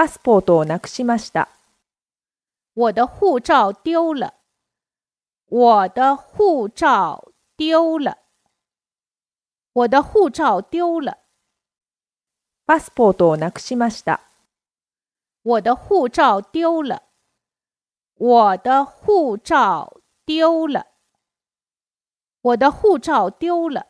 パスポートをなくしました。我的护照丢了。我的护照丢了。我的护照丢了。パスポートをなくしました。我的护照丢了。我的护照丢了。我的护照丢了。